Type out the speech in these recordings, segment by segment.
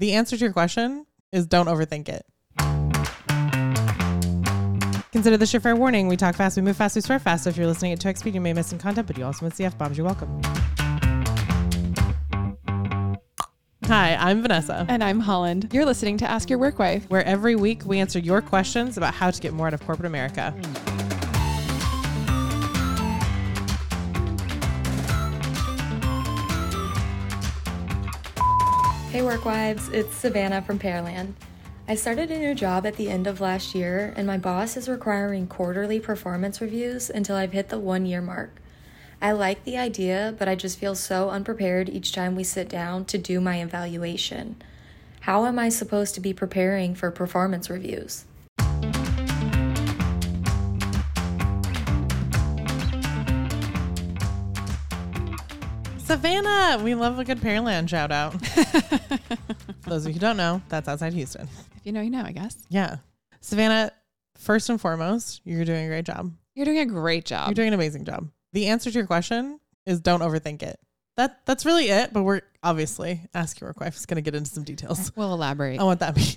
The answer to your question is don't overthink it. Consider this your fair warning. We talk fast, we move fast, we swear fast. So if you're listening at 2x speed, you may miss some content, but you also miss the F bombs. You're welcome. Hi, I'm Vanessa, And I'm Holland. You're listening to Ask Your Work Wife. where every week we answer your questions about how to get more out of corporate America. Hey work wives, it's Savannah from Pearland. I started a new job at the end of last year, and my boss is requiring quarterly performance reviews until I've hit the one year mark. I like the idea, but I just feel so unprepared each time we sit down to do my evaluation. How am I supposed to be preparing for performance reviews? Savannah, we love a good Pearland shout out. Those of you who don't know, that's outside Houston. If you know, you know, I guess. Yeah. Savannah, first and foremost, you're doing a great job. You're doing a great job. You're doing an amazing job. The answer to your question is don't overthink it. That that's really it, but we're obviously ask your work wife is gonna get into some details we'll elaborate. on what that means.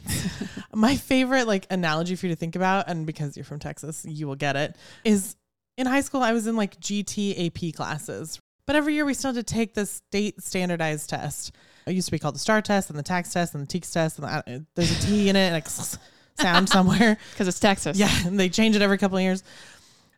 My favorite like analogy for you to think about, and because you're from Texas, you will get it, is in high school I was in like GT AP classes. But every year we still had to take the state standardized test. It used to be called the STAAR test and the TAKS test and the TEACS test, and the, uh, there's a T in it and a sound somewhere. Because it's Texas. Yeah, and they change it every couple of years.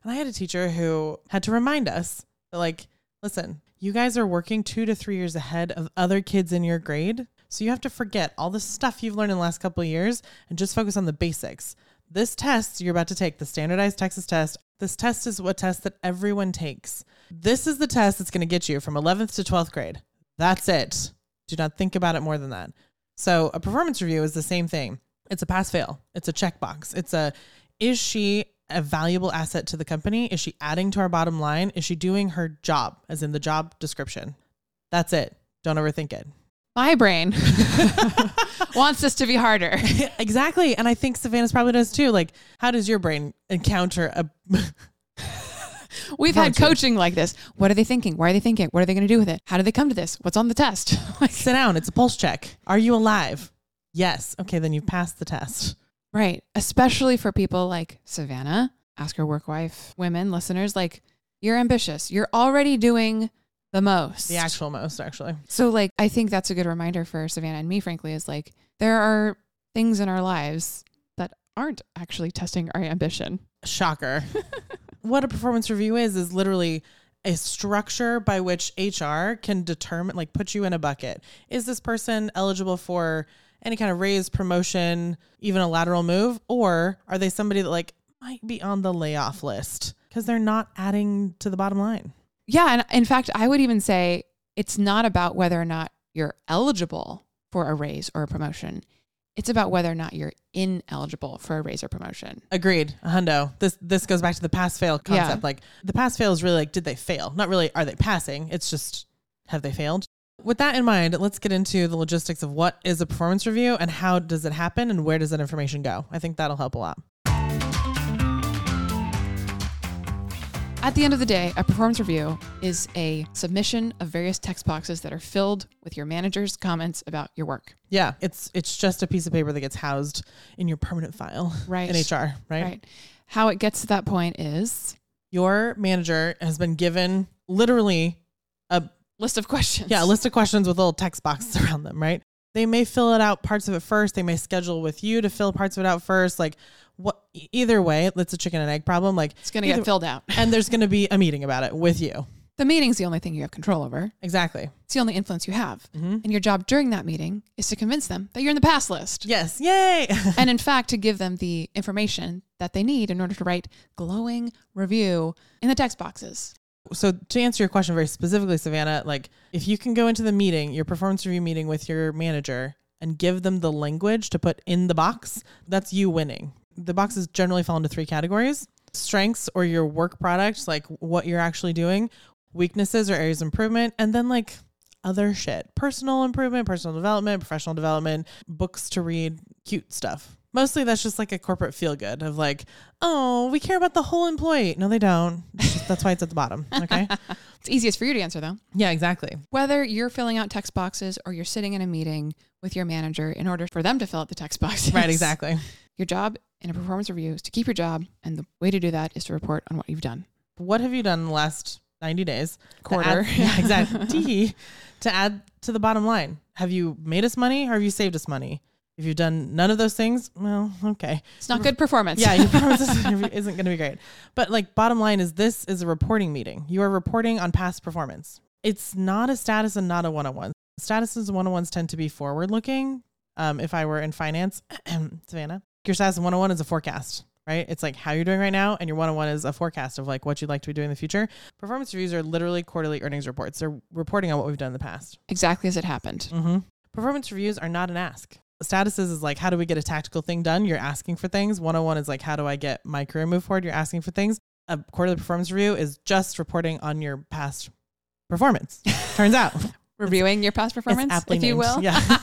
And I had a teacher who had to remind us that, like, listen, you guys are working two to three years ahead of other kids in your grade. So you have to forget all the stuff you've learned in the last couple of years and just focus on the basics. This test you're about to take, the standardized Texas test, this test is a test that everyone takes. This is the test that's going to get you from 11th to 12th grade. That's it. Do not think about it more than that. So a performance review is the same thing. It's a pass fail. It's a checkbox. It's a is she a valuable asset to the company? Is she adding to our bottom line? Is she doing her job as in the job description? That's it. Don't overthink it. My brain wants this to be harder. exactly. And I think Savannah's probably does too. Like, how does your brain encounter a We've had coaching like this. What are they thinking? Why are they thinking? What are they going to do with it? How do they come to this? What's on the test? like, sit down? It's a pulse check. Are you alive? Yes. Okay, then you've passed the test. right. Especially for people like Savannah, Ask Your Work Wife, women, listeners, like you're ambitious. You're already doing the most. The actual most, actually. So like I think that's a good reminder for Savannah and me, frankly, is like there are things in our lives that aren't actually testing our ambition. Shocker. what a performance review is is literally a structure by which HR can determine like put you in a bucket. Is this person eligible for any kind of raise, promotion, even a lateral move or are they somebody that like might be on the layoff list because they're not adding to the bottom line? Yeah, and in fact, I would even say it's not about whether or not you're eligible for a raise or a promotion. It's about whether or not you're ineligible for a raise or promotion. Agreed. A hundo. This this goes back to the pass fail concept. Yeah. Like the pass fail is really like, did they fail? Not really are they passing? It's just have they failed? With that in mind, let's get into the logistics of what is a performance review and how does it happen and where does that information go? I think that'll help a lot. At the end of the day, a performance review is a submission of various text boxes that are filled with your manager's comments about your work. Yeah, it's it's just a piece of paper that gets housed in your permanent file Right. in HR, right? Right. How it gets to that point is Your manager has been given literally a list of questions. Yeah, a list of questions with little text boxes around them, right? They may fill it out parts of it first. They may schedule with you to fill parts of it out first. Like what either way, it's a chicken and egg problem. Like It's going to get filled out. and there's gonna be a meeting about it with you. The meeting's the only thing you have control over. Exactly. It's the only influence you have. Mhm. And your job during that meeting is to convince them that you're in the pass list. Yes. Yay. and in fact, to give them the information that they need in order to write glowing review in the text boxes. so to answer your question very specifically, Savannah, like if you can go into the meeting, your performance review meeting with your manager and give them the language to put in the box, that's you winning. The boxes generally fall into three categories. Strengths or your work product, like what you're actually doing, weaknesses or areas of improvement, and then like other shit. Personal improvement, personal development, professional development, books to read, cute stuff. Mostly that's just like a corporate feel good of like, oh, we care about the whole employee. No, they don't. That's why it's at the bottom. Okay. It's easiest for you to answer though. yeah, exactly. Whether you're filling out text boxes or you're sitting in a meeting with your manager in order for them to fill out the text boxes. Right, exactly. Your job in a performance review is to keep your job, and the way to do that is to report on what you've done. What have you done in the last 90 days? Quarter. add- yeah, exactly. To add to the bottom line. Have you made us money or have you saved us money? If you've done none of those things, well, okay. It's not good performance. Yeah, your performance isn't isn't going to be great. But like, bottom line is this is a reporting meeting. You are reporting on past performance. It's not a status and not a one on one. Statuses and one on ones tend to be forward looking. Um, if I were in finance, Savannah, your on one is a forecast, right? It's like how you're doing right now, and your one on one is a forecast of like what you'd like to be doing in the future. Performance reviews are literally quarterly earnings reports. They're reporting on what we've done in the past. exactly as it happened. Mm-hmm. Performance reviews are not an ask. Statuses is like, how do we get a tactical thing done? You're asking for things. 101 is like, how do I get my career move forward? You're asking for things. A quarterly performance review is just reporting on your past performance. Turns out, Reviewing your past performance, if you will. Yeah.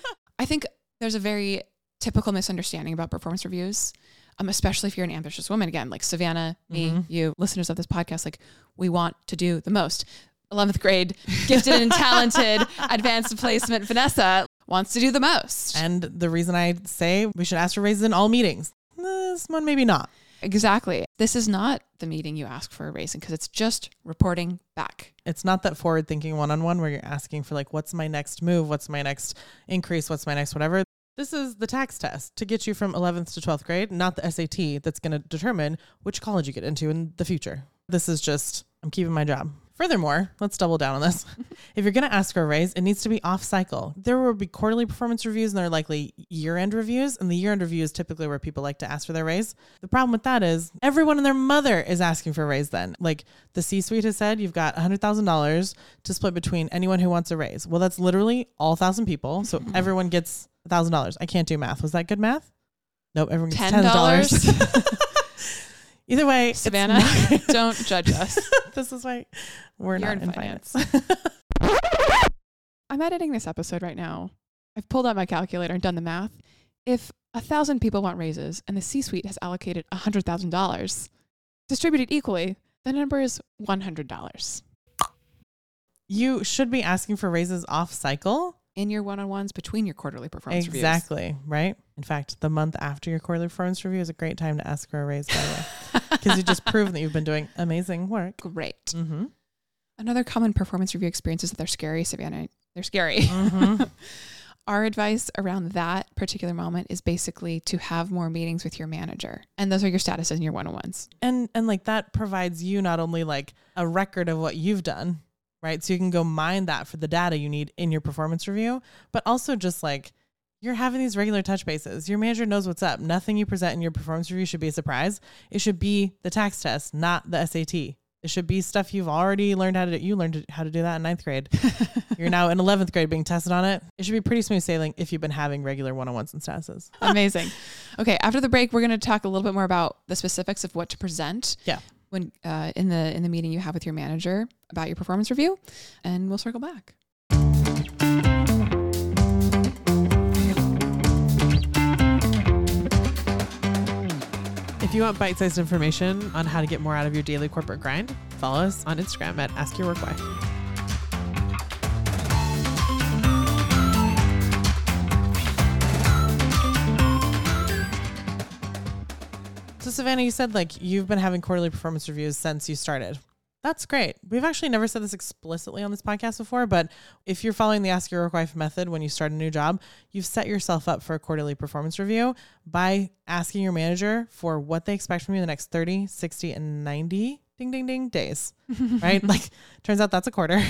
I think there's a very typical misunderstanding about performance reviews, um, especially if you're an ambitious woman. Again, like Savannah, me, Mhm. you, listeners of this podcast, like we want to do the most. 11th grade, gifted and talented, advanced placement Vanessa wants to do the most. and the reason I say we should ask for raises in all meetings, this one maybe not. Exactly. This is not the meeting you ask for a raise in because it's just reporting back. It's not that forward thinking one on one where you're asking for like, what's my next move? What's my next increase? What's my next whatever? This is the TAKS test to get you from 11th to 12th grade, not the SAT that's going to determine which college you get into in the future. This is just, I'm keeping my job. Furthermore, let's double down on this. if you're going to ask for a raise, it needs to be off cycle. There will be quarterly performance reviews and there are likely year end reviews. And the year end review is typically where people like to ask for their raise. The problem with that is everyone and their mother is asking for a raise then. Like the C suite has said, you've got $100,000 to split between anyone who wants a raise. Well, that's literally all thousand people. So everyone gets $1,000. I can't do math. Was that good math? Nope. Everyone gets $10. $10. Either way, Savannah, not- don't judge us. this is why we're You're not in in finance. I'm editing this episode right now. I've pulled out my calculator and done the math. If a thousand people want raises and the C suite has allocated $100,000 distributed equally, the number is $100 you should be asking for raises off cycle. In your one on ones between your quarterly performance reviews. Exactly, right? In fact, the month after your quarterly performance review is a great time to ask for a raise, by the way, because you just proven that you've been doing amazing work. Great. Mm-hmm. Another common performance review experience is that they're scary, Savannah. They're scary. Mhm. Our advice around that particular moment is basically to have more meetings with your manager. And those are your statuses and your one on ones. And and like that provides you not only like a record of what you've done, right? So you can go mine that for the data you need in your performance review, but also just like you're having these regular touch bases. Your manager knows what's up. Nothing you present in your performance review should be a surprise. It should be the TAKS test, not the SAT. It should be stuff you've already learned how to do. You learned how to do that in ninth grade. You're now in 11th grade being tested on it. It should be pretty smooth sailing if you've been having regular one on ones and statuses. Amazing. Okay, after the break, we're going to talk a little bit more about the specifics of what to present. Yeah. When uh, in the in the meeting you have with your manager about your performance review, and we'll circle back. If you want bite sized information on how to get more out of your daily corporate grind, follow us on Instagram at Ask So, Savannah, you said like you've been having quarterly performance reviews since you started. That's great. We've actually never said this explicitly on this podcast before, but if you're following the Ask Your Work Wife method when you start a new job, you've set yourself up for a quarterly performance review by asking your manager for what they expect from you in the next 30, 60, and 90 ding, ding, ding days, right? like, turns out that's a quarter.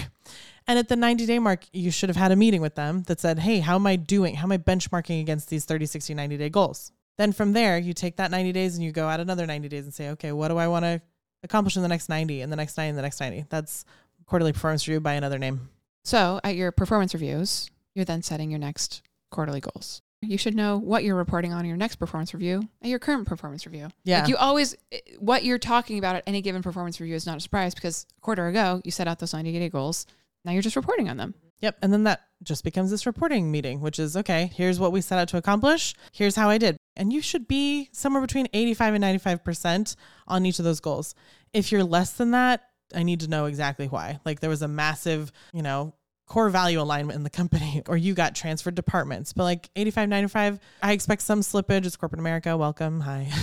And at the 90 day mark, you should have had a meeting with them that said, Hey, how am I doing? How am I benchmarking against these 30, 60, 90 day goals? Then from there, you take that 90 days and you go out another 90 days and say, Okay, what do I want to accomplish in the next 90 and the next 90 and the next 90? That's quarterly performance review by another name. So, at your performance reviews, you're then setting your next quarterly goals. You should know what you're reporting on in your next performance review and your current performance review. Yeah. Like you always, what you're talking about at any given performance review is not a surprise because a quarter ago you set out those 90 day goals. Now you're just reporting on them. Yep. And then that just becomes this reporting meeting, which is okay, here's what we set out to accomplish. Here's how I did. And you should be somewhere between 85 and 95% on each of those goals. If you're less than that, I need to know exactly why. Like there was a massive, you know, core value alignment in the company or you got transferred departments. But like 85, 95, I expect some slippage. It's corporate America. Welcome. Hi.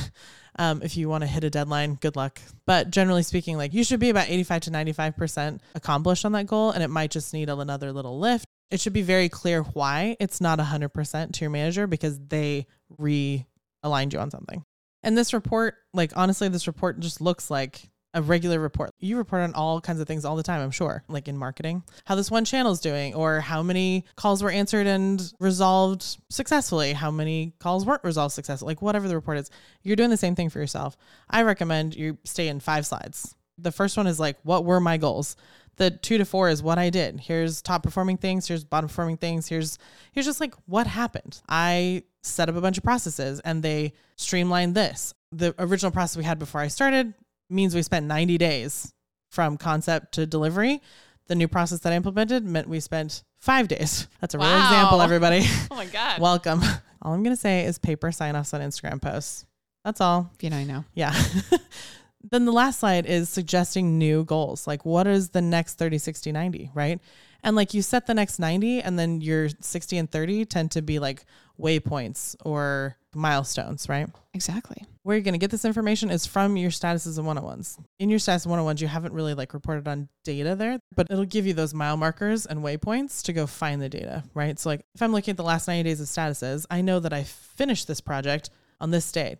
Um, if you want to hit a deadline, good luck. But generally speaking, like you should be about 85 to 95% accomplished on that goal. And it might just need another little lift. It should be very clear why it's not 100% to your manager because they realigned you on something. And this report, like honestly, this report just looks like a regular report. You report on all kinds of things all the time, I'm sure, like in marketing, how this one channel is doing, or how many calls were answered and resolved successfully, how many calls weren't resolved successfully, like whatever the report is. You're doing the same thing for yourself. I recommend you stay in five slides. The first one is like, what were my goals? The two to four is what I did. Here's top performing things. Here's bottom performing things. Here's here's just like what happened. I set up a bunch of processes and they streamlined this. The original process we had before I started means we spent 90 days from concept to delivery. The new process that I implemented meant we spent five days. That's a real example, everybody. Oh my God. Welcome. All I'm going to say is paper sign offs on Instagram posts. That's all. you know, you know. Yeah. then the last slide is suggesting new goals. Like, what is the next 30, 60, 90, right? And like you set the next 90, and then your 60 and 30 tend to be like waypoints or milestones, right? Exactly. where you're going to get this information is from your statuses and one-on-ones. In your status one-on-ones, you haven't really like reported on data there, but it'll give you those mile markers and waypoints to go find the data, right? So like if I'm looking at the last 90 days of statuses, I know that I finished this project on this date.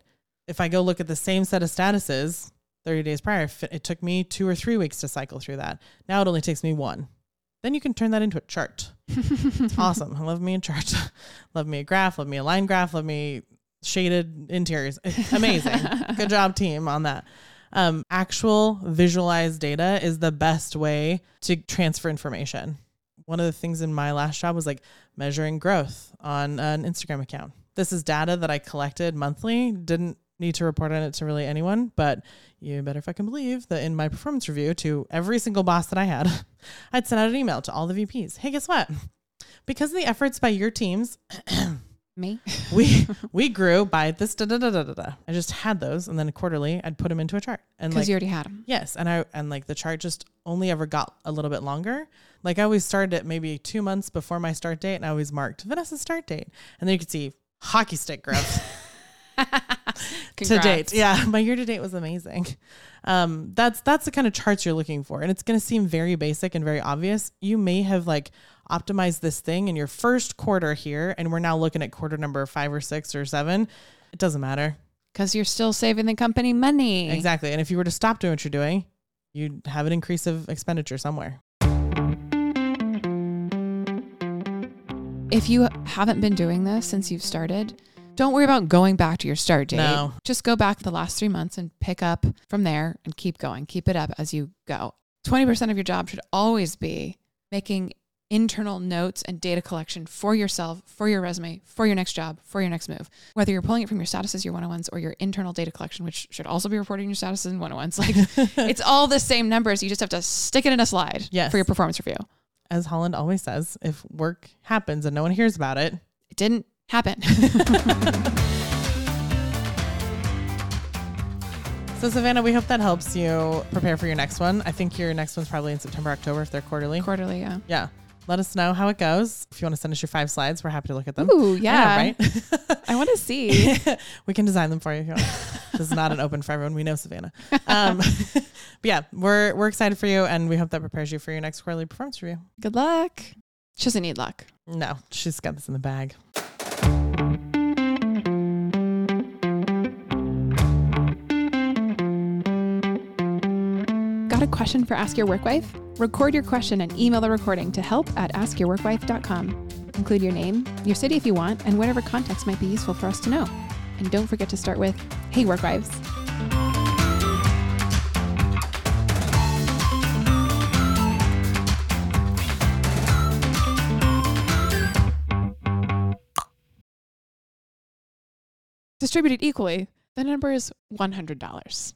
If I go look at the same set of statuses 30 days prior, it took me two or three weeks to cycle through that. Now it only takes me one. Then you can turn that into a chart. It's awesome. I love me a chart. love me a graph. Love me a line graph. Love me shaded interiors. It's amazing. Good job, team, on that. Um, actual visualized data is the best way to transfer information. One of the things in my last job was like measuring growth on an Instagram account. This is data that I collected monthly. Didn't need to report on it to really anyone, but you better fucking believe that in my performance review to every single boss that I had, I'd send out an email to all the VPs. Hey, guess what? Because of the efforts by your teams, Me? we we grew by this da da da da da da. I just had those, and then quarterly I'd put them into a chart, and Because like you already had them. yes, and I and like the chart just only ever got a little bit longer. Like I always started at maybe two months before my start date, and I always marked Vanessa's start date, and then you could see hockey stick growth to date. Yeah, my year to date was amazing. Um, that's that's the kind of charts you're looking for, and it's going to seem very basic and very obvious. You may have like optimized this thing in your first quarter here, and we're now looking at quarter number five or six or seven. It doesn't matter Because you're still saving the company money. exactly. And if you were to stop doing what you're doing, you'd have an increase of expenditure somewhere. If you haven't been doing this since you've started, don't worry about going back to your start date. No. Just go back the last three months and pick up from there and keep going. Keep it up as you go. 20% of your job should always be making internal notes and data collection for yourself, for your resume, for your next job, for your next move. Whether you're pulling it from your statuses, your one on ones, or your internal data collection, which should also be reporting your statuses and one on ones. Like it's all the same numbers. You just have to stick it in a slide Yes. for your performance review. As Holland always says, if work happens and no one hears about it, It didn't happen. So, Savannah, we hope that helps you prepare for your next one. I think your next one's probably in September, October if they're quarterly. Quarterly, yeah. Yeah. Let us know how it goes. If you want to send us your five slides, we're happy to look at them. Ooh, yeah. right? I want to see. we can design them for you if you want. this is not an open for everyone. We know Savannah. Um, but yeah, we're we're excited for you, and we hope that prepares you for your next quarterly performance review. Good luck. She doesn't need luck. No, she's got this in the bag. A question for Ask Your Work Wife? Record your question and email the recording to help at askyourworkwife.com. Include your name, your city if you want, and whatever context might be useful for us to know. And don't forget to start with, Hey, Work Wives. Distributed equally, the number is $100.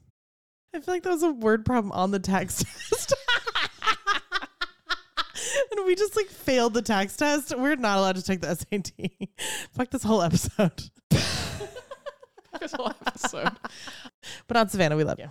I feel like that was a word problem on the TAKS test. and we just like failed the TAKS test. We're not allowed to take the SAT. Fuck this whole episode. this whole episode. But on Savannah, we love you.